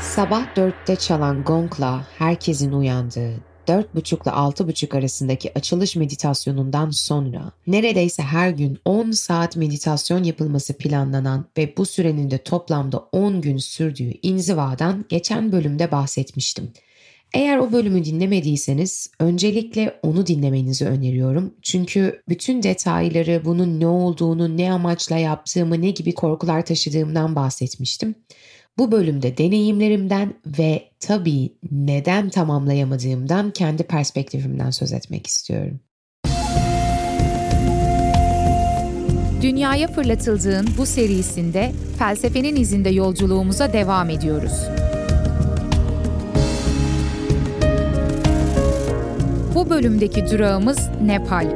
Sabah dörtte çalan gongla herkesin uyandığı, dört buçukla altı buçuk arasındaki açılış meditasyonundan sonra neredeyse her gün 10 saat meditasyon yapılması planlanan ve bu sürenin de toplamda 10 gün sürdüğü inzivadan geçen bölümde bahsetmiştim. Eğer o bölümü dinlemediyseniz öncelikle onu dinlemenizi öneriyorum. Çünkü bütün detayları, bunun ne olduğunu, ne amaçla yaptığımı, ne gibi korkular taşıdığımdan bahsetmiştim. Bu bölümde deneyimlerimden ve tabii neden tamamlayamadığımdan kendi perspektifimden söz etmek istiyorum. Dünyaya fırlatıldığın bu serisinde felsefenin izinde yolculuğumuza devam ediyoruz. Bu bölümdeki durağımız Nepal.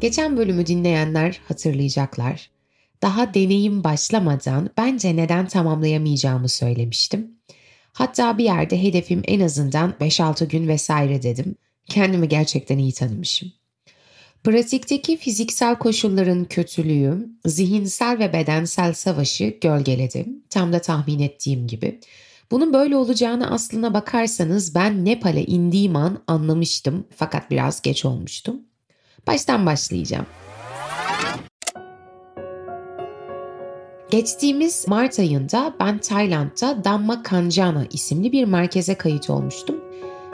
Geçen bölümü dinleyenler hatırlayacaklar. Daha deneyim başlamadan bence neden tamamlayamayacağımı söylemiştim. Hatta bir yerde hedefim en azından 5-6 gün vesaire dedim. Kendimi gerçekten iyi tanımışım. Pratikteki fiziksel koşulların kötülüğü, zihinsel ve bedensel savaşı gölgeledim. Tam da tahmin ettiğim gibi. Bunun böyle olacağını aslına bakarsanız ben Nepal'e indiğim an anlamıştım fakat biraz geç olmuştum. Baştan başlayacağım. Geçtiğimiz Mart ayında ben Tayland'da Dhamma Kanjana isimli bir merkeze kayıt olmuştum.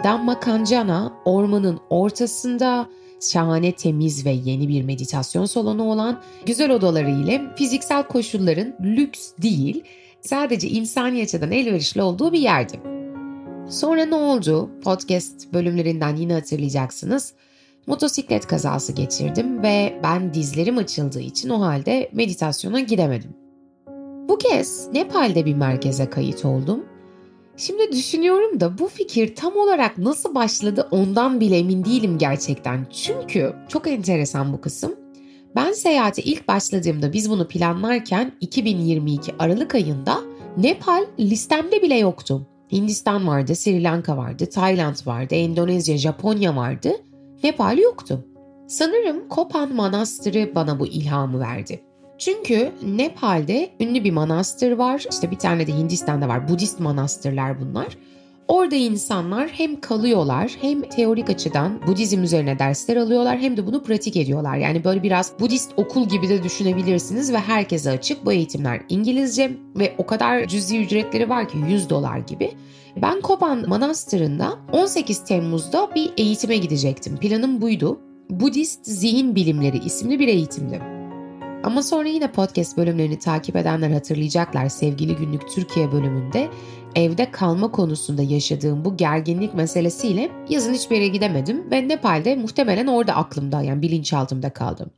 Dhamma Kanjana ormanın ortasında şahane temiz ve yeni bir meditasyon salonu olan güzel odaları ile fiziksel koşulların lüks değil sadece insani açıdan elverişli olduğu bir yerdi. Sonra ne oldu? Podcast bölümlerinden yine hatırlayacaksınız motosiklet kazası geçirdim ve ben dizlerim açıldığı için o halde meditasyona gidemedim. Bu kez Nepal'de bir merkeze kayıt oldum. Şimdi düşünüyorum da bu fikir tam olarak nasıl başladı ondan bile emin değilim gerçekten. Çünkü çok enteresan bu kısım. Ben seyahate ilk başladığımda biz bunu planlarken 2022 Aralık ayında Nepal listemde bile yoktu. Hindistan vardı, Sri Lanka vardı, Tayland vardı, Endonezya, Japonya vardı Nepal yoktu. Sanırım Kopan Manastırı bana bu ilhamı verdi. Çünkü Nepal'de ünlü bir manastır var. İşte bir tane de Hindistan'da var. Budist manastırlar bunlar. Orada insanlar hem kalıyorlar hem teorik açıdan Budizm üzerine dersler alıyorlar hem de bunu pratik ediyorlar. Yani böyle biraz Budist okul gibi de düşünebilirsiniz ve herkese açık. Bu eğitimler İngilizce ve o kadar cüzi ücretleri var ki 100 dolar gibi. Ben Koban Manastırı'nda 18 Temmuz'da bir eğitime gidecektim. Planım buydu. Budist Zihin Bilimleri isimli bir eğitimdi. Ama sonra yine podcast bölümlerini takip edenler hatırlayacaklar sevgili günlük Türkiye bölümünde evde kalma konusunda yaşadığım bu gerginlik meselesiyle yazın hiçbir yere gidemedim ve Nepal'de muhtemelen orada aklımda yani bilinçaltımda kaldım.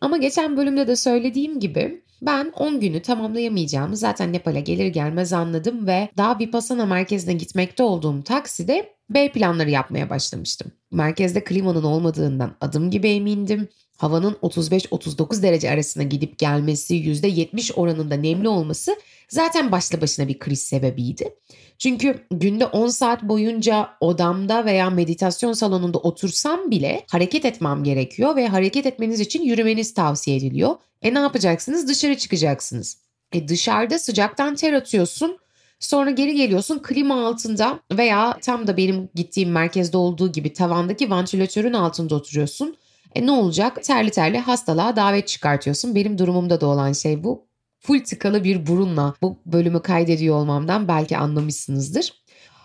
Ama geçen bölümde de söylediğim gibi ben 10 günü tamamlayamayacağımı zaten Nepal'e gelir gelmez anladım ve daha Vipassana merkezine gitmekte olduğum takside B planları yapmaya başlamıştım. Merkezde klimanın olmadığından adım gibi emindim. Havanın 35-39 derece arasında gidip gelmesi, %70 oranında nemli olması zaten başlı başına bir kriz sebebiydi. Çünkü günde 10 saat boyunca odamda veya meditasyon salonunda otursam bile hareket etmem gerekiyor ve hareket etmeniz için yürümeniz tavsiye ediliyor. E ne yapacaksınız? Dışarı çıkacaksınız. E dışarıda sıcaktan ter atıyorsun. Sonra geri geliyorsun klima altında veya tam da benim gittiğim merkezde olduğu gibi tavandaki vantilatörün altında oturuyorsun. E ne olacak? Terli terli hastalığa davet çıkartıyorsun. Benim durumumda da olan şey bu. full tıkalı bir burunla bu bölümü kaydediyor olmamdan belki anlamışsınızdır.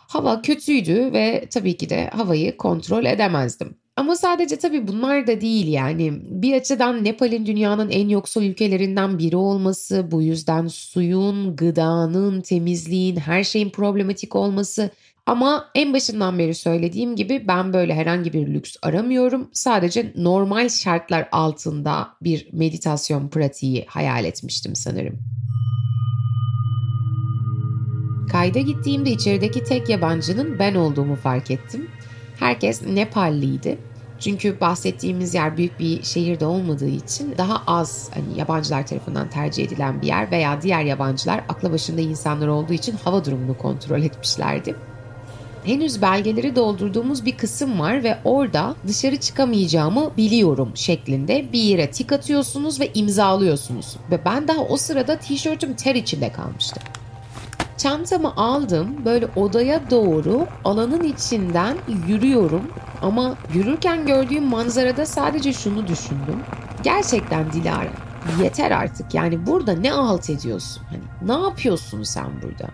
Hava kötüydü ve tabii ki de havayı kontrol edemezdim. Ama sadece tabii bunlar da değil yani. Bir açıdan Nepal'in dünyanın en yoksul ülkelerinden biri olması, bu yüzden suyun, gıdanın, temizliğin, her şeyin problematik olması ama en başından beri söylediğim gibi ben böyle herhangi bir lüks aramıyorum. Sadece normal şartlar altında bir meditasyon pratiği hayal etmiştim sanırım. Kayda gittiğimde içerideki tek yabancının ben olduğumu fark ettim. Herkes Nepalliydi. Çünkü bahsettiğimiz yer büyük bir şehirde olmadığı için daha az hani yabancılar tarafından tercih edilen bir yer veya diğer yabancılar akla başında insanlar olduğu için hava durumunu kontrol etmişlerdi. Henüz belgeleri doldurduğumuz bir kısım var ve orada dışarı çıkamayacağımı biliyorum şeklinde bir yere tik atıyorsunuz ve imzalıyorsunuz. Ve ben daha o sırada tişörtüm ter içinde kalmıştı. Çantamı aldım böyle odaya doğru alanın içinden yürüyorum ama yürürken gördüğüm manzarada sadece şunu düşündüm. Gerçekten Dilara yeter artık yani burada ne alt ediyorsun? Hani ne yapıyorsun sen burada?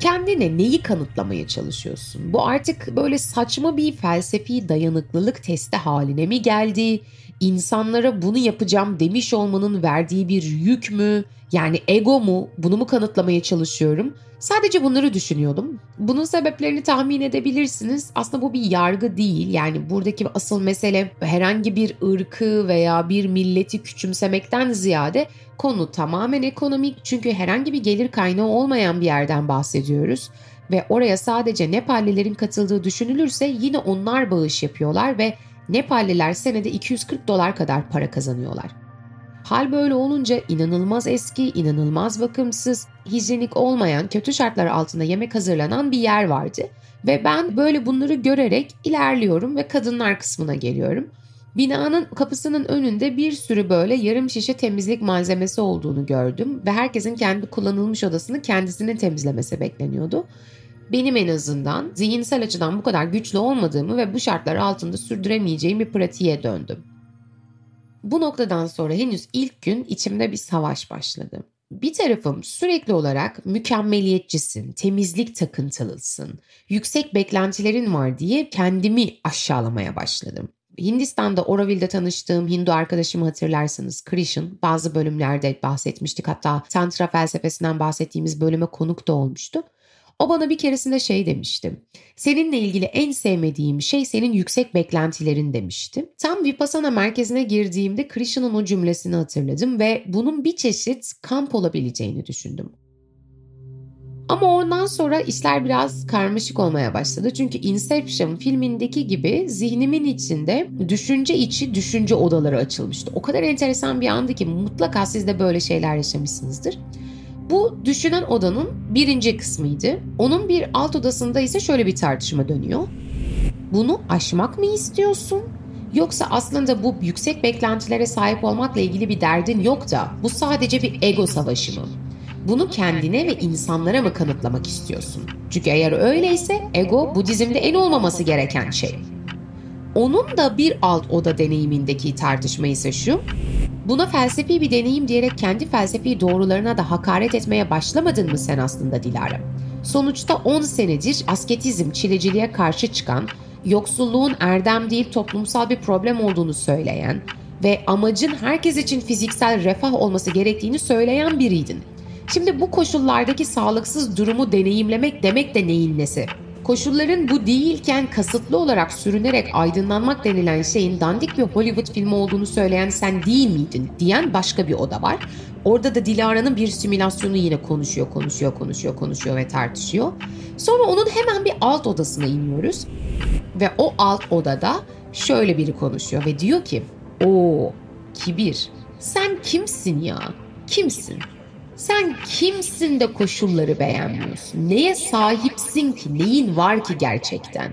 Kendine neyi kanıtlamaya çalışıyorsun? Bu artık böyle saçma bir felsefi dayanıklılık testi haline mi geldi? İnsanlara bunu yapacağım demiş olmanın verdiği bir yük mü? Yani ego mu? Bunu mu kanıtlamaya çalışıyorum? Sadece bunları düşünüyordum. Bunun sebeplerini tahmin edebilirsiniz. Aslında bu bir yargı değil. Yani buradaki asıl mesele herhangi bir ırkı veya bir milleti küçümsemekten ziyade konu tamamen ekonomik. Çünkü herhangi bir gelir kaynağı olmayan bir yerden bahsediyoruz ve oraya sadece Nepallilerin katıldığı düşünülürse yine onlar bağış yapıyorlar ve Nepalliler senede 240 dolar kadar para kazanıyorlar. Hal böyle olunca inanılmaz eski, inanılmaz bakımsız, hijyenik olmayan, kötü şartlar altında yemek hazırlanan bir yer vardı. Ve ben böyle bunları görerek ilerliyorum ve kadınlar kısmına geliyorum. Binanın kapısının önünde bir sürü böyle yarım şişe temizlik malzemesi olduğunu gördüm ve herkesin kendi kullanılmış odasını kendisinin temizlemesi bekleniyordu. Benim en azından zihinsel açıdan bu kadar güçlü olmadığımı ve bu şartlar altında sürdüremeyeceğim bir pratiğe döndüm. Bu noktadan sonra henüz ilk gün içimde bir savaş başladı. Bir tarafım sürekli olarak mükemmeliyetçisin, temizlik takıntılısın, yüksek beklentilerin var diye kendimi aşağılamaya başladım. Hindistan'da Oroville'de tanıştığım Hindu arkadaşımı hatırlarsanız Krishan bazı bölümlerde bahsetmiştik. Hatta Tantra felsefesinden bahsettiğimiz bölüme konuk da olmuştu. O bana bir keresinde şey demişti. Seninle ilgili en sevmediğim şey senin yüksek beklentilerin demişti. Tam Vipassana merkezine girdiğimde Krishna'nın o cümlesini hatırladım ve bunun bir çeşit kamp olabileceğini düşündüm. Ama ondan sonra işler biraz karmaşık olmaya başladı. Çünkü Inception filmindeki gibi zihnimin içinde düşünce içi düşünce odaları açılmıştı. O kadar enteresan bir andı ki mutlaka siz de böyle şeyler yaşamışsınızdır. Bu düşünen odanın birinci kısmıydı. Onun bir alt odasında ise şöyle bir tartışma dönüyor. Bunu aşmak mı istiyorsun? Yoksa aslında bu yüksek beklentilere sahip olmakla ilgili bir derdin yok da bu sadece bir ego savaşı mı? Bunu kendine ve insanlara mı kanıtlamak istiyorsun? Çünkü eğer öyleyse ego Budizm'de en olmaması gereken şey. Onun da bir alt oda deneyimindeki tartışma ise şu. Buna felsefi bir deneyim diyerek kendi felsefi doğrularına da hakaret etmeye başlamadın mı sen aslında Dilara? Sonuçta 10 senedir asketizm, çileciliğe karşı çıkan, yoksulluğun erdem değil toplumsal bir problem olduğunu söyleyen ve amacın herkes için fiziksel refah olması gerektiğini söyleyen biriydin. Şimdi bu koşullardaki sağlıksız durumu deneyimlemek demek de neyin nesi? Koşulların bu değilken kasıtlı olarak sürünerek aydınlanmak denilen şeyin dandik bir Hollywood filmi olduğunu söyleyen sen değil miydin diyen başka bir oda var. Orada da Dilara'nın bir simülasyonu yine konuşuyor, konuşuyor, konuşuyor, konuşuyor ve tartışıyor. Sonra onun hemen bir alt odasına iniyoruz. Ve o alt odada şöyle biri konuşuyor ve diyor ki o kibir sen kimsin ya? Kimsin? Sen kimsin de koşulları beğenmiyorsun? Neye sahipsin ki? Neyin var ki gerçekten?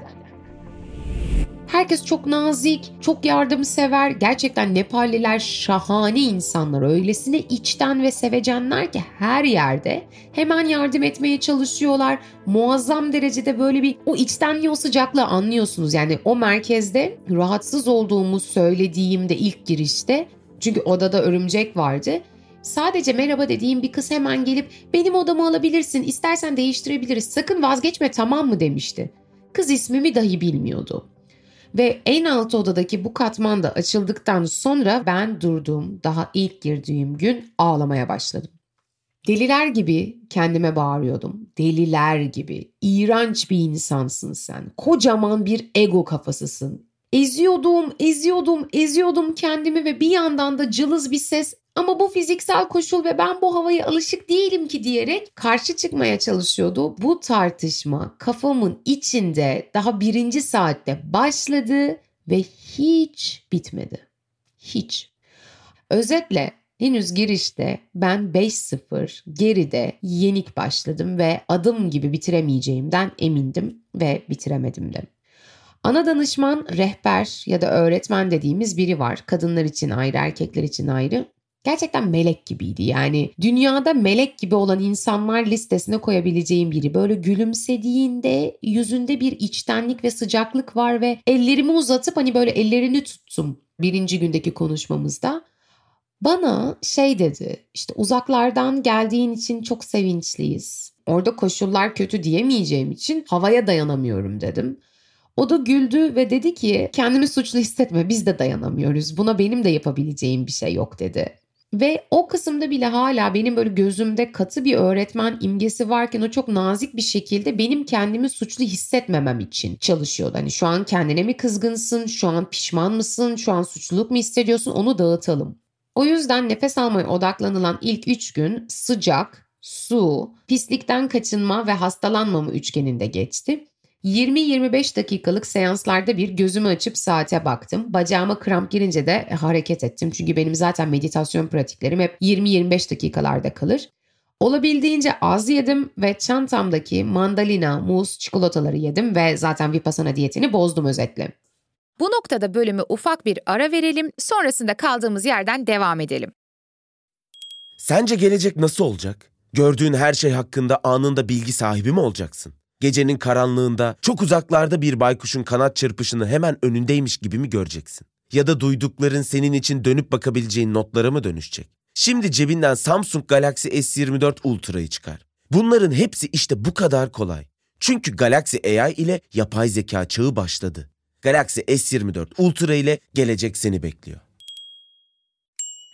Herkes çok nazik, çok yardımsever. Gerçekten Nepalliler şahane insanlar. Öylesine içten ve sevecenler ki her yerde hemen yardım etmeye çalışıyorlar. Muazzam derecede böyle bir o içtenliği, o sıcaklığı anlıyorsunuz. Yani o merkezde rahatsız olduğumu söylediğimde ilk girişte çünkü odada örümcek vardı sadece merhaba dediğim bir kız hemen gelip benim odamı alabilirsin istersen değiştirebiliriz sakın vazgeçme tamam mı demişti. Kız ismimi dahi bilmiyordu. Ve en alt odadaki bu katman da açıldıktan sonra ben durduğum daha ilk girdiğim gün ağlamaya başladım. Deliler gibi kendime bağırıyordum. Deliler gibi. İğrenç bir insansın sen. Kocaman bir ego kafasısın. Eziyordum, eziyordum, eziyordum kendimi ve bir yandan da cılız bir ses ama bu fiziksel koşul ve ben bu havaya alışık değilim ki diyerek karşı çıkmaya çalışıyordu. Bu tartışma kafamın içinde daha birinci saatte başladı ve hiç bitmedi. Hiç. Özetle henüz girişte ben 5-0 geride yenik başladım ve adım gibi bitiremeyeceğimden emindim ve bitiremedim de. Ana danışman, rehber ya da öğretmen dediğimiz biri var. Kadınlar için ayrı, erkekler için ayrı gerçekten melek gibiydi. Yani dünyada melek gibi olan insanlar listesine koyabileceğim biri. Böyle gülümsediğinde yüzünde bir içtenlik ve sıcaklık var ve ellerimi uzatıp hani böyle ellerini tuttum birinci gündeki konuşmamızda. Bana şey dedi işte uzaklardan geldiğin için çok sevinçliyiz. Orada koşullar kötü diyemeyeceğim için havaya dayanamıyorum dedim. O da güldü ve dedi ki kendimi suçlu hissetme biz de dayanamıyoruz. Buna benim de yapabileceğim bir şey yok dedi. Ve o kısımda bile hala benim böyle gözümde katı bir öğretmen imgesi varken o çok nazik bir şekilde benim kendimi suçlu hissetmemem için çalışıyordu. Hani şu an kendine mi kızgınsın, şu an pişman mısın, şu an suçluluk mu hissediyorsun onu dağıtalım. O yüzden nefes almaya odaklanılan ilk 3 gün sıcak, su, pislikten kaçınma ve hastalanmama üçgeninde geçti. 20-25 dakikalık seanslarda bir gözümü açıp saate baktım. Bacağıma kramp girince de hareket ettim. Çünkü benim zaten meditasyon pratiklerim hep 20-25 dakikalarda kalır. Olabildiğince az yedim ve çantamdaki mandalina, muz, çikolataları yedim ve zaten Vipassana diyetini bozdum özetle. Bu noktada bölümü ufak bir ara verelim, sonrasında kaldığımız yerden devam edelim. Sence gelecek nasıl olacak? Gördüğün her şey hakkında anında bilgi sahibi mi olacaksın? Gecenin karanlığında çok uzaklarda bir baykuşun kanat çırpışını hemen önündeymiş gibi mi göreceksin? Ya da duydukların senin için dönüp bakabileceğin notlara mı dönüşecek? Şimdi cebinden Samsung Galaxy S24 Ultra'yı çıkar. Bunların hepsi işte bu kadar kolay. Çünkü Galaxy AI ile yapay zeka çağı başladı. Galaxy S24 Ultra ile gelecek seni bekliyor.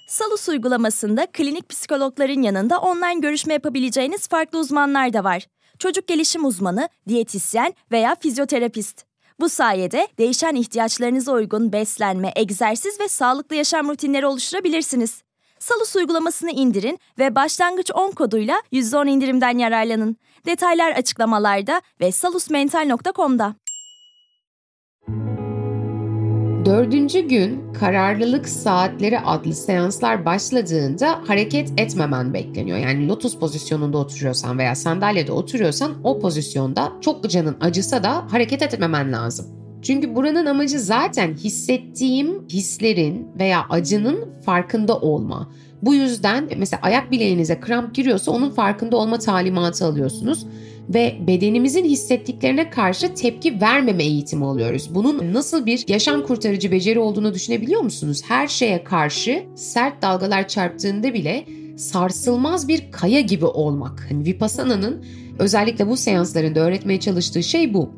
Salus uygulamasında klinik psikologların yanında online görüşme yapabileceğiniz farklı uzmanlar da var çocuk gelişim uzmanı, diyetisyen veya fizyoterapist. Bu sayede değişen ihtiyaçlarınıza uygun beslenme, egzersiz ve sağlıklı yaşam rutinleri oluşturabilirsiniz. Salus uygulamasını indirin ve başlangıç 10 koduyla %10 indirimden yararlanın. Detaylar açıklamalarda ve salusmental.com'da. Dördüncü gün kararlılık saatleri adlı seanslar başladığında hareket etmemen bekleniyor. Yani lotus pozisyonunda oturuyorsan veya sandalyede oturuyorsan o pozisyonda çok canın acısa da hareket etmemen lazım. Çünkü buranın amacı zaten hissettiğim hislerin veya acının farkında olma. Bu yüzden mesela ayak bileğinize kramp giriyorsa onun farkında olma talimatı alıyorsunuz ve bedenimizin hissettiklerine karşı tepki vermeme eğitimi alıyoruz. Bunun nasıl bir yaşam kurtarıcı beceri olduğunu düşünebiliyor musunuz? Her şeye karşı sert dalgalar çarptığında bile sarsılmaz bir kaya gibi olmak. Hani Vipassana'nın özellikle bu seanslarında öğretmeye çalıştığı şey bu.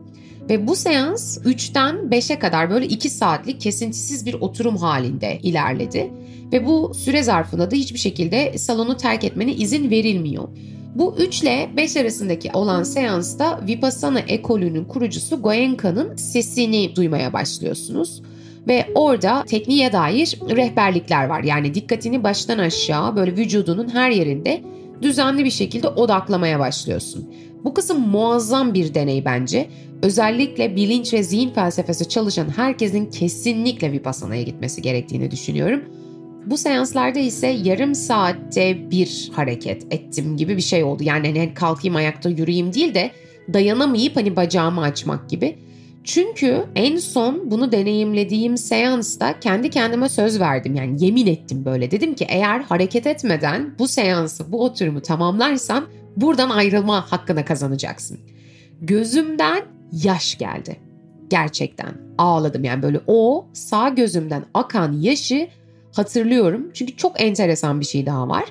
Ve bu seans 3'ten 5'e kadar böyle 2 saatlik kesintisiz bir oturum halinde ilerledi. Ve bu süre zarfında da hiçbir şekilde salonu terk etmene izin verilmiyor. Bu 3 ile 5 arasındaki olan seansta Vipassana ekolünün kurucusu Goenka'nın sesini duymaya başlıyorsunuz. Ve orada tekniğe dair rehberlikler var. Yani dikkatini baştan aşağı böyle vücudunun her yerinde düzenli bir şekilde odaklamaya başlıyorsun. Bu kısım muazzam bir deney bence. Özellikle bilinç ve zihin felsefesi çalışan herkesin kesinlikle Vipassana'ya gitmesi gerektiğini düşünüyorum. Bu seanslarda ise yarım saatte bir hareket ettim gibi bir şey oldu. Yani hani kalkayım ayakta yürüyeyim değil de dayanamayıp hani bacağımı açmak gibi. Çünkü en son bunu deneyimlediğim seansta kendi kendime söz verdim. Yani yemin ettim böyle. Dedim ki eğer hareket etmeden bu seansı, bu oturumu tamamlarsan buradan ayrılma hakkına kazanacaksın. Gözümden yaş geldi. Gerçekten ağladım yani böyle o sağ gözümden akan yaşı hatırlıyorum. Çünkü çok enteresan bir şey daha var.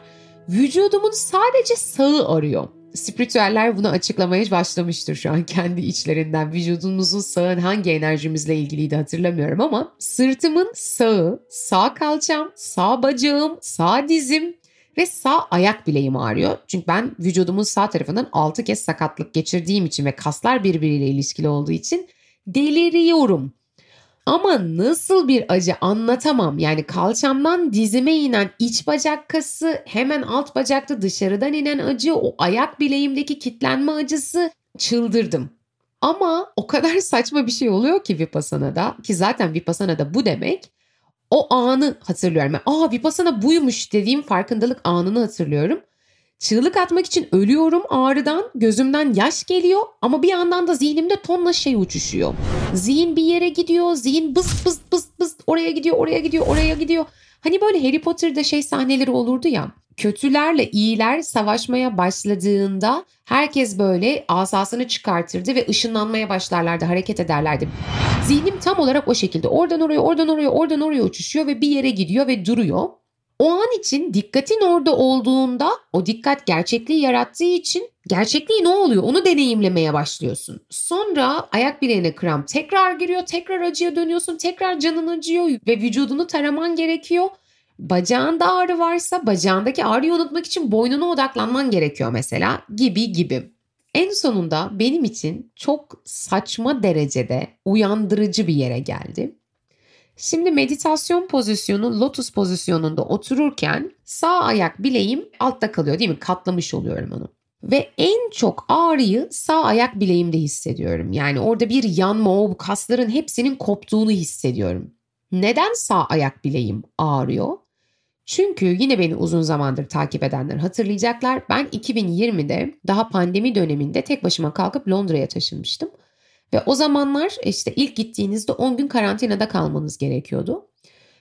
Vücudumun sadece sağı arıyor. Spiritüeller bunu açıklamaya başlamıştır şu an kendi içlerinden. Vücudumuzun sağı hangi enerjimizle ilgiliydi hatırlamıyorum ama sırtımın sağı, sağ kalçam, sağ bacağım, sağ dizim ve sağ ayak bileğim ağrıyor. Çünkü ben vücudumun sağ tarafından 6 kez sakatlık geçirdiğim için ve kaslar birbiriyle ilişkili olduğu için deliriyorum. Ama nasıl bir acı anlatamam. Yani kalçamdan dizime inen iç bacak kası, hemen alt bacakta dışarıdan inen acı, o ayak bileğimdeki kitlenme acısı çıldırdım. Ama o kadar saçma bir şey oluyor ki Vipassana'da ki zaten Vipassana'da bu demek. O anı hatırlıyorum. Yani, Aa Vipassana buymuş dediğim farkındalık anını hatırlıyorum. Çığlık atmak için ölüyorum ağrıdan, gözümden yaş geliyor ama bir yandan da zihnimde tonla şey uçuşuyor. Zihin bir yere gidiyor, zihin bıs bıs bıs bıs oraya gidiyor, oraya gidiyor, oraya gidiyor. Hani böyle Harry Potter'da şey sahneleri olurdu ya. Kötülerle iyiler savaşmaya başladığında herkes böyle asasını çıkartırdı ve ışınlanmaya başlarlardı, hareket ederlerdi. Zihnim tam olarak o şekilde oradan oraya, oradan oraya, oradan oraya uçuşuyor ve bir yere gidiyor ve duruyor. O an için dikkatin orada olduğunda o dikkat gerçekliği yarattığı için gerçekliği ne oluyor onu deneyimlemeye başlıyorsun. Sonra ayak bileğine kramp tekrar giriyor, tekrar acıya dönüyorsun, tekrar canın acıyor ve vücudunu taraman gerekiyor. Bacağında ağrı varsa bacağındaki ağrıyı unutmak için boynuna odaklanman gerekiyor mesela gibi gibi. En sonunda benim için çok saçma derecede uyandırıcı bir yere geldi. Şimdi meditasyon pozisyonu lotus pozisyonunda otururken sağ ayak bileğim altta kalıyor değil mi? Katlamış oluyorum onu. Ve en çok ağrıyı sağ ayak bileğimde hissediyorum. Yani orada bir yanma o kasların hepsinin koptuğunu hissediyorum. Neden sağ ayak bileğim ağrıyor? Çünkü yine beni uzun zamandır takip edenler hatırlayacaklar. Ben 2020'de daha pandemi döneminde tek başıma kalkıp Londra'ya taşınmıştım. Ve o zamanlar işte ilk gittiğinizde 10 gün karantinada kalmanız gerekiyordu.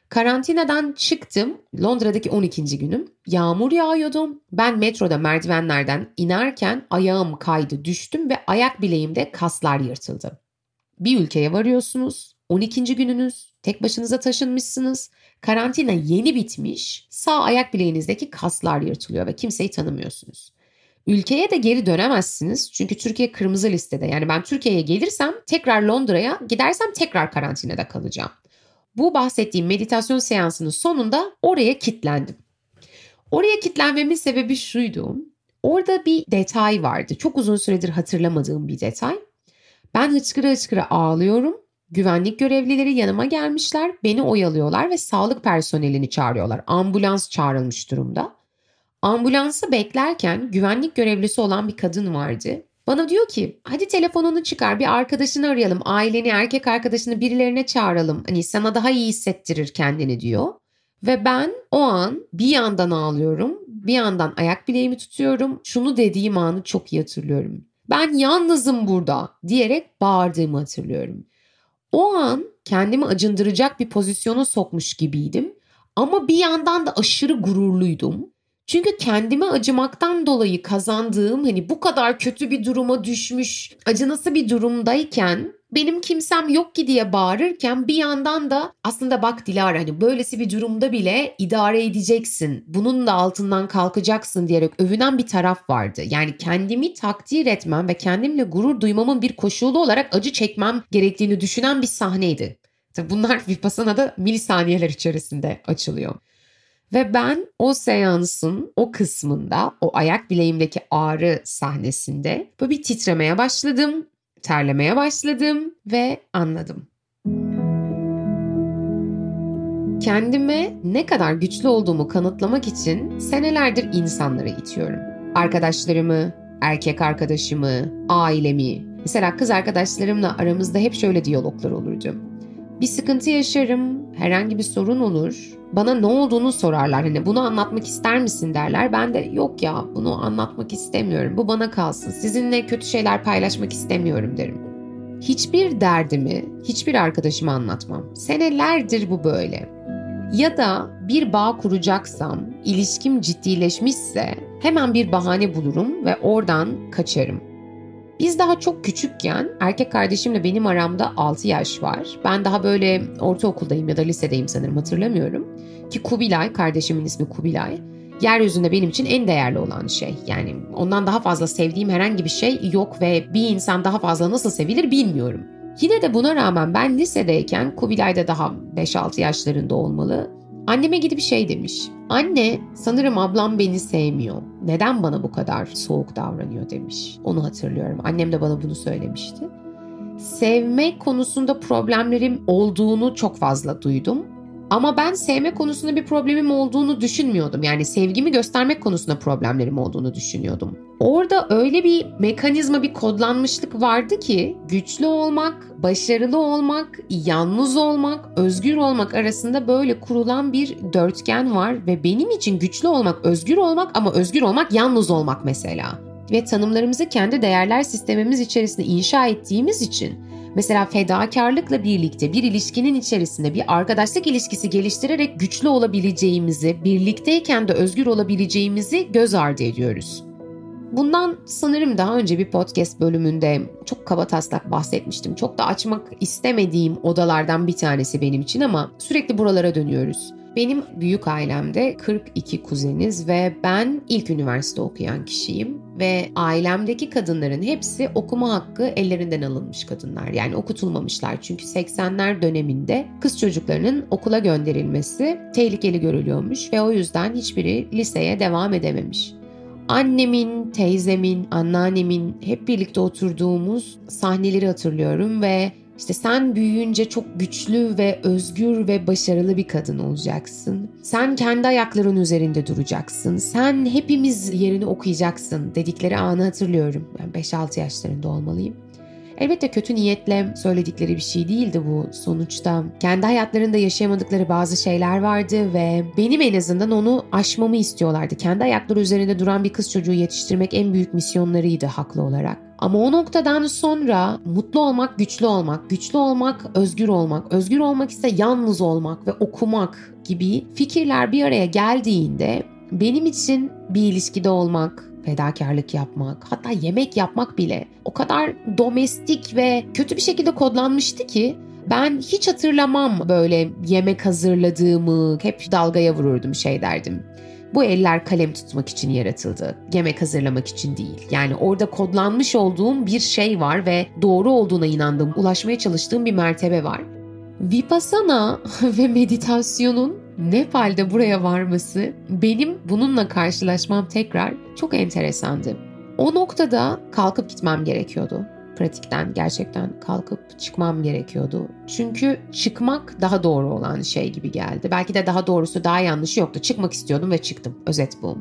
Karantinadan çıktım. Londra'daki 12. günüm. Yağmur yağıyordu. Ben metroda merdivenlerden inerken ayağım kaydı, düştüm ve ayak bileğimde kaslar yırtıldı. Bir ülkeye varıyorsunuz. 12. gününüz. Tek başınıza taşınmışsınız. Karantina yeni bitmiş. Sağ ayak bileğinizdeki kaslar yırtılıyor ve kimseyi tanımıyorsunuz. Ülkeye de geri dönemezsiniz. Çünkü Türkiye kırmızı listede. Yani ben Türkiye'ye gelirsem tekrar Londra'ya gidersem tekrar karantinada kalacağım. Bu bahsettiğim meditasyon seansının sonunda oraya kilitlendim. Oraya kilitlenmemin sebebi şuydu. Orada bir detay vardı. Çok uzun süredir hatırlamadığım bir detay. Ben hıçkıra hıçkıra ağlıyorum. Güvenlik görevlileri yanıma gelmişler, beni oyalıyorlar ve sağlık personelini çağırıyorlar. Ambulans çağrılmış durumda. Ambulansı beklerken güvenlik görevlisi olan bir kadın vardı. Bana diyor ki hadi telefonunu çıkar bir arkadaşını arayalım aileni erkek arkadaşını birilerine çağıralım hani sana daha iyi hissettirir kendini diyor. Ve ben o an bir yandan ağlıyorum bir yandan ayak bileğimi tutuyorum şunu dediğim anı çok iyi hatırlıyorum. Ben yalnızım burada diyerek bağırdığımı hatırlıyorum. O an kendimi acındıracak bir pozisyona sokmuş gibiydim ama bir yandan da aşırı gururluydum. Çünkü kendime acımaktan dolayı kazandığım hani bu kadar kötü bir duruma düşmüş, acınası bir durumdayken benim kimsem yok ki diye bağırırken bir yandan da aslında bak Dilara hani böylesi bir durumda bile idare edeceksin. Bunun da altından kalkacaksın diyerek övünen bir taraf vardı. Yani kendimi takdir etmem ve kendimle gurur duymamın bir koşulu olarak acı çekmem gerektiğini düşünen bir sahneydi. Tabii bunlar Vipassana'da milisaniyeler içerisinde açılıyor. Ve ben o seansın o kısmında, o ayak bileğimdeki ağrı sahnesinde böyle bir titremeye başladım, terlemeye başladım ve anladım. Kendime ne kadar güçlü olduğumu kanıtlamak için senelerdir insanları itiyorum. Arkadaşlarımı, erkek arkadaşımı, ailemi. Mesela kız arkadaşlarımla aramızda hep şöyle diyaloglar olurdu. Bir sıkıntı yaşarım, herhangi bir sorun olur. Bana ne olduğunu sorarlar. Hani bunu anlatmak ister misin derler. Ben de yok ya bunu anlatmak istemiyorum. Bu bana kalsın. Sizinle kötü şeyler paylaşmak istemiyorum derim. Hiçbir derdimi hiçbir arkadaşıma anlatmam. Senelerdir bu böyle. Ya da bir bağ kuracaksam, ilişkim ciddileşmişse hemen bir bahane bulurum ve oradan kaçarım. Biz daha çok küçükken erkek kardeşimle benim aramda 6 yaş var. Ben daha böyle ortaokuldayım ya da lisedeyim sanırım hatırlamıyorum. Ki Kubilay, kardeşimin ismi Kubilay. Yeryüzünde benim için en değerli olan şey. Yani ondan daha fazla sevdiğim herhangi bir şey yok ve bir insan daha fazla nasıl sevilir bilmiyorum. Yine de buna rağmen ben lisedeyken Kubilay da daha 5-6 yaşlarında olmalı. Anneme gidip şey demiş. Anne sanırım ablam beni sevmiyor. Neden bana bu kadar soğuk davranıyor demiş. Onu hatırlıyorum. Annem de bana bunu söylemişti. Sevme konusunda problemlerim olduğunu çok fazla duydum. Ama ben sevme konusunda bir problemim olduğunu düşünmüyordum. Yani sevgimi göstermek konusunda problemlerim olduğunu düşünüyordum. Orada öyle bir mekanizma, bir kodlanmışlık vardı ki güçlü olmak, başarılı olmak, yalnız olmak, özgür olmak arasında böyle kurulan bir dörtgen var ve benim için güçlü olmak, özgür olmak ama özgür olmak yalnız olmak mesela. Ve tanımlarımızı kendi değerler sistemimiz içerisinde inşa ettiğimiz için Mesela fedakarlıkla birlikte bir ilişkinin içerisinde bir arkadaşlık ilişkisi geliştirerek güçlü olabileceğimizi, birlikteyken de özgür olabileceğimizi göz ardı ediyoruz. Bundan sanırım daha önce bir podcast bölümünde çok kaba taslak bahsetmiştim. Çok da açmak istemediğim odalardan bir tanesi benim için ama sürekli buralara dönüyoruz. Benim büyük ailemde 42 kuzeniz ve ben ilk üniversite okuyan kişiyim ve ailemdeki kadınların hepsi okuma hakkı ellerinden alınmış kadınlar. Yani okutulmamışlar çünkü 80'ler döneminde kız çocuklarının okula gönderilmesi tehlikeli görülüyormuş ve o yüzden hiçbiri liseye devam edememiş. Annemin, teyzemin, anneannemin hep birlikte oturduğumuz sahneleri hatırlıyorum ve işte sen büyüyünce çok güçlü ve özgür ve başarılı bir kadın olacaksın. Sen kendi ayakların üzerinde duracaksın. Sen hepimiz yerini okuyacaksın dedikleri anı hatırlıyorum. Ben 5-6 yaşlarında olmalıyım. Elbette kötü niyetle söyledikleri bir şey değildi bu. Sonuçta kendi hayatlarında yaşayamadıkları bazı şeyler vardı ve benim en azından onu aşmamı istiyorlardı. Kendi ayakları üzerinde duran bir kız çocuğu yetiştirmek en büyük misyonlarıydı haklı olarak. Ama o noktadan sonra mutlu olmak, güçlü olmak, güçlü olmak, özgür olmak, özgür olmak ise yalnız olmak ve okumak gibi fikirler bir araya geldiğinde benim için bir ilişkide olmak, fedakarlık yapmak, hatta yemek yapmak bile o kadar domestik ve kötü bir şekilde kodlanmıştı ki ben hiç hatırlamam böyle yemek hazırladığımı, hep dalgaya vururdum şey derdim. Bu eller kalem tutmak için yaratıldı. Yemek hazırlamak için değil. Yani orada kodlanmış olduğum bir şey var ve doğru olduğuna inandığım, ulaşmaya çalıştığım bir mertebe var. Vipassana ve meditasyonun Nepal'de buraya varması benim bununla karşılaşmam tekrar çok enteresandı. O noktada kalkıp gitmem gerekiyordu. Pratikten gerçekten kalkıp çıkmam gerekiyordu. Çünkü çıkmak daha doğru olan şey gibi geldi. Belki de daha doğrusu daha yanlışı yoktu. Çıkmak istiyordum ve çıktım. Özet bu.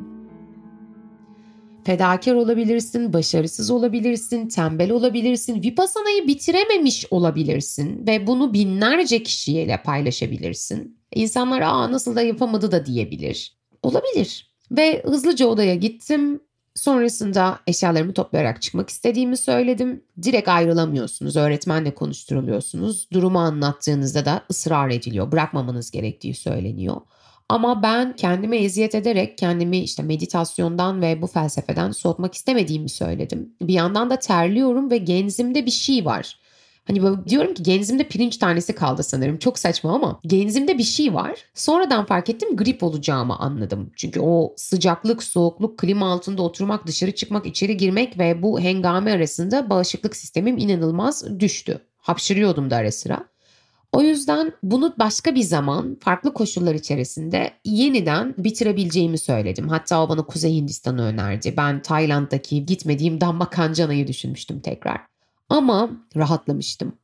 Fedakar olabilirsin, başarısız olabilirsin, tembel olabilirsin, Vipassana'yı bitirememiş olabilirsin ve bunu binlerce kişiyle paylaşabilirsin. İnsanlar aa nasıl da yapamadı da diyebilir. Olabilir. Ve hızlıca odaya gittim. Sonrasında eşyalarımı toplayarak çıkmak istediğimi söyledim. Direkt ayrılamıyorsunuz. Öğretmenle konuşturuluyorsunuz. Durumu anlattığınızda da ısrar ediliyor. Bırakmamanız gerektiği söyleniyor. Ama ben kendime eziyet ederek kendimi işte meditasyondan ve bu felsefeden soğutmak istemediğimi söyledim. Bir yandan da terliyorum ve genzimde bir şey var. Hani böyle diyorum ki genzimde pirinç tanesi kaldı sanırım. Çok saçma ama genzimde bir şey var. Sonradan fark ettim grip olacağımı anladım. Çünkü o sıcaklık, soğukluk, klima altında oturmak, dışarı çıkmak, içeri girmek ve bu hengame arasında bağışıklık sistemim inanılmaz düştü. Hapşırıyordum da ara sıra. O yüzden bunu başka bir zaman farklı koşullar içerisinde yeniden bitirebileceğimi söyledim. Hatta o bana Kuzey Hindistan'ı önerdi. Ben Tayland'daki gitmediğim Dhammakanjana'yı düşünmüştüm tekrar. Ama rahatlamıştım.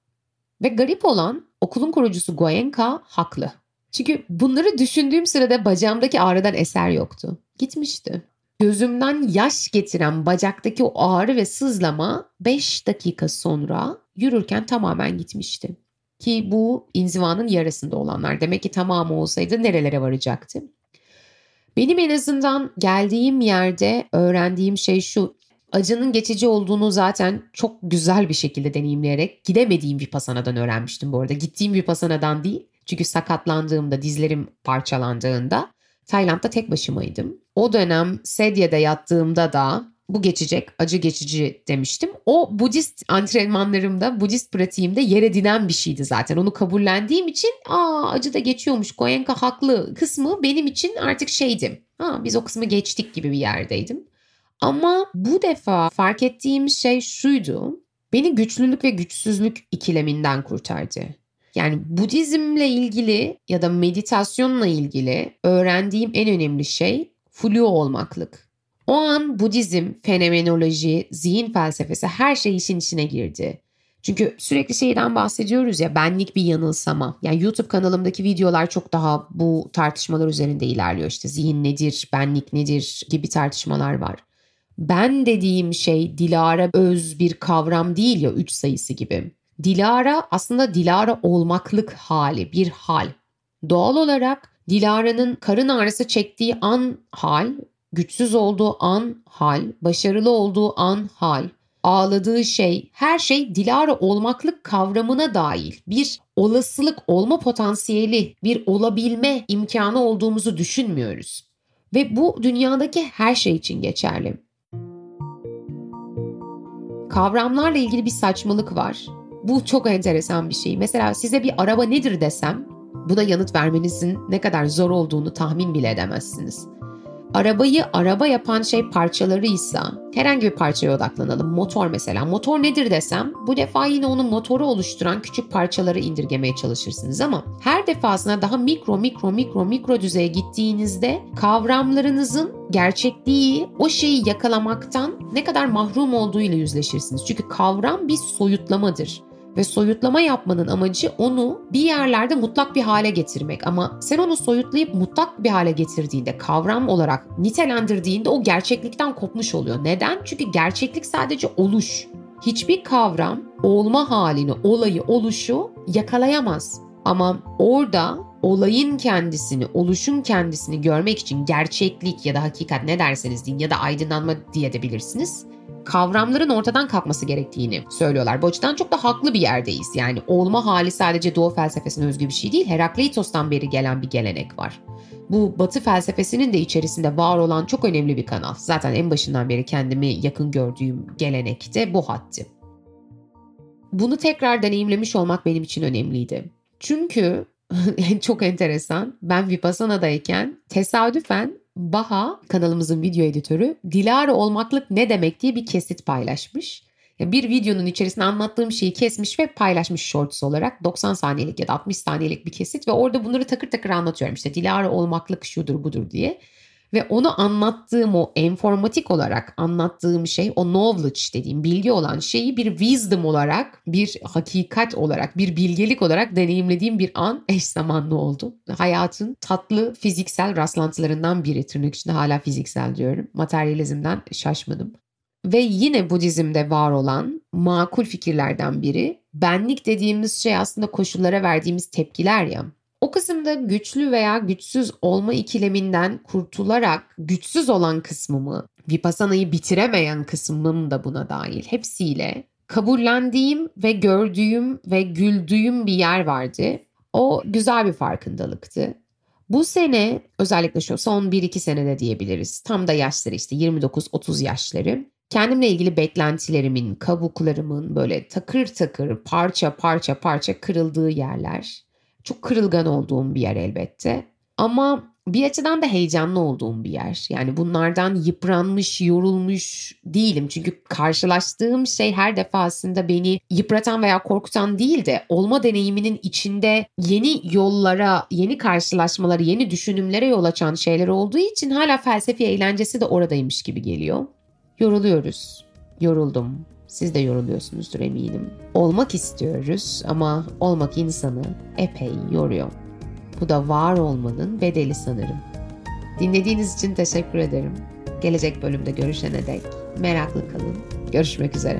Ve garip olan okulun kurucusu Goenka haklı. Çünkü bunları düşündüğüm sırada bacağımdaki ağrıdan eser yoktu. Gitmişti. Gözümden yaş getiren bacaktaki o ağrı ve sızlama 5 dakika sonra yürürken tamamen gitmişti. Ki bu inzivanın yarısında olanlar. Demek ki tamamı olsaydı nerelere varacaktı? Benim en azından geldiğim yerde öğrendiğim şey şu. Acının geçici olduğunu zaten çok güzel bir şekilde deneyimleyerek gidemediğim bir pasanadan öğrenmiştim bu arada. Gittiğim bir pasanadan değil. Çünkü sakatlandığımda, dizlerim parçalandığında Tayland'da tek başımaydım. O dönem sedyede yattığımda da bu geçecek, acı geçici demiştim. O Budist antrenmanlarımda, Budist pratiğimde yer edinen bir şeydi zaten. Onu kabullendiğim için aa acı da geçiyormuş, Goenka haklı kısmı benim için artık şeydi. Ha, biz o kısmı geçtik gibi bir yerdeydim. Ama bu defa fark ettiğim şey şuydu. Beni güçlülük ve güçsüzlük ikileminden kurtardı. Yani Budizmle ilgili ya da meditasyonla ilgili öğrendiğim en önemli şey flu olmaklık. O an Budizm, fenomenoloji, zihin felsefesi her şey işin içine girdi. Çünkü sürekli şeyden bahsediyoruz ya benlik bir yanılsama. Yani YouTube kanalımdaki videolar çok daha bu tartışmalar üzerinde ilerliyor. İşte zihin nedir, benlik nedir gibi tartışmalar var. Ben dediğim şey Dilara öz bir kavram değil ya üç sayısı gibi. Dilara aslında Dilara olmaklık hali, bir hal. Doğal olarak Dilara'nın karın ağrısı çektiği an hal, güçsüz olduğu an hal, başarılı olduğu an hal, ağladığı şey, her şey Dilara olmaklık kavramına dahil bir olasılık olma potansiyeli, bir olabilme imkanı olduğumuzu düşünmüyoruz. Ve bu dünyadaki her şey için geçerli. Kavramlarla ilgili bir saçmalık var. Bu çok enteresan bir şey. Mesela size bir araba nedir desem buna yanıt vermenizin ne kadar zor olduğunu tahmin bile edemezsiniz. Arabayı araba yapan şey parçalarıysa herhangi bir parçaya odaklanalım. Motor mesela. Motor nedir desem bu defa yine onun motoru oluşturan küçük parçaları indirgemeye çalışırsınız ama her defasında daha mikro mikro mikro mikro düzeye gittiğinizde kavramlarınızın gerçekliği o şeyi yakalamaktan ne kadar mahrum olduğuyla yüzleşirsiniz. Çünkü kavram bir soyutlamadır. Ve soyutlama yapmanın amacı onu bir yerlerde mutlak bir hale getirmek. Ama sen onu soyutlayıp mutlak bir hale getirdiğinde, kavram olarak nitelendirdiğinde o gerçeklikten kopmuş oluyor. Neden? Çünkü gerçeklik sadece oluş. Hiçbir kavram olma halini, olayı, oluşu yakalayamaz. Ama orada olayın kendisini, oluşun kendisini görmek için gerçeklik ya da hakikat ne derseniz deyin ya da aydınlanma diyebilirsiniz kavramların ortadan kalkması gerektiğini söylüyorlar. Bu açıdan çok da haklı bir yerdeyiz. Yani olma hali sadece Doğu felsefesine özgü bir şey değil. Herakleitos'tan beri gelen bir gelenek var. Bu Batı felsefesinin de içerisinde var olan çok önemli bir kanal. Zaten en başından beri kendimi yakın gördüğüm gelenekte bu hatti. Bunu tekrar deneyimlemiş olmak benim için önemliydi. Çünkü çok enteresan. Ben Vipassana'dayken tesadüfen Baha kanalımızın video editörü Dilara olmaklık ne demek diye bir kesit paylaşmış. Bir videonun içerisinde anlattığım şeyi kesmiş ve paylaşmış shorts olarak 90 saniyelik ya da 60 saniyelik bir kesit ve orada bunları takır takır anlatıyorum. İşte Dilara olmaklık şudur budur diye. Ve onu anlattığım o enformatik olarak anlattığım şey o knowledge dediğim bilgi olan şeyi bir wisdom olarak bir hakikat olarak bir bilgelik olarak deneyimlediğim bir an eş zamanlı oldu. Hayatın tatlı fiziksel rastlantılarından biri tırnak içinde hala fiziksel diyorum. Materyalizmden şaşmadım. Ve yine Budizm'de var olan makul fikirlerden biri benlik dediğimiz şey aslında koşullara verdiğimiz tepkiler ya. O kısımda güçlü veya güçsüz olma ikileminden kurtularak güçsüz olan kısmımı, Vipassana'yı bitiremeyen kısmım da buna dahil. Hepsiyle kabullendiğim ve gördüğüm ve güldüğüm bir yer vardı. O güzel bir farkındalıktı. Bu sene özellikle şu son 1-2 senede diyebiliriz. Tam da yaşları işte 29-30 yaşları. Kendimle ilgili beklentilerimin, kabuklarımın böyle takır takır parça parça parça kırıldığı yerler çok kırılgan olduğum bir yer elbette. Ama bir açıdan da heyecanlı olduğum bir yer. Yani bunlardan yıpranmış, yorulmuş değilim. Çünkü karşılaştığım şey her defasında beni yıpratan veya korkutan değil de olma deneyiminin içinde yeni yollara, yeni karşılaşmaları, yeni düşünümlere yol açan şeyler olduğu için hala felsefi eğlencesi de oradaymış gibi geliyor. Yoruluyoruz. Yoruldum. Siz de yoruluyorsunuzdur eminim. Olmak istiyoruz ama olmak insanı epey yoruyor. Bu da var olmanın bedeli sanırım. Dinlediğiniz için teşekkür ederim. Gelecek bölümde görüşene dek meraklı kalın. Görüşmek üzere.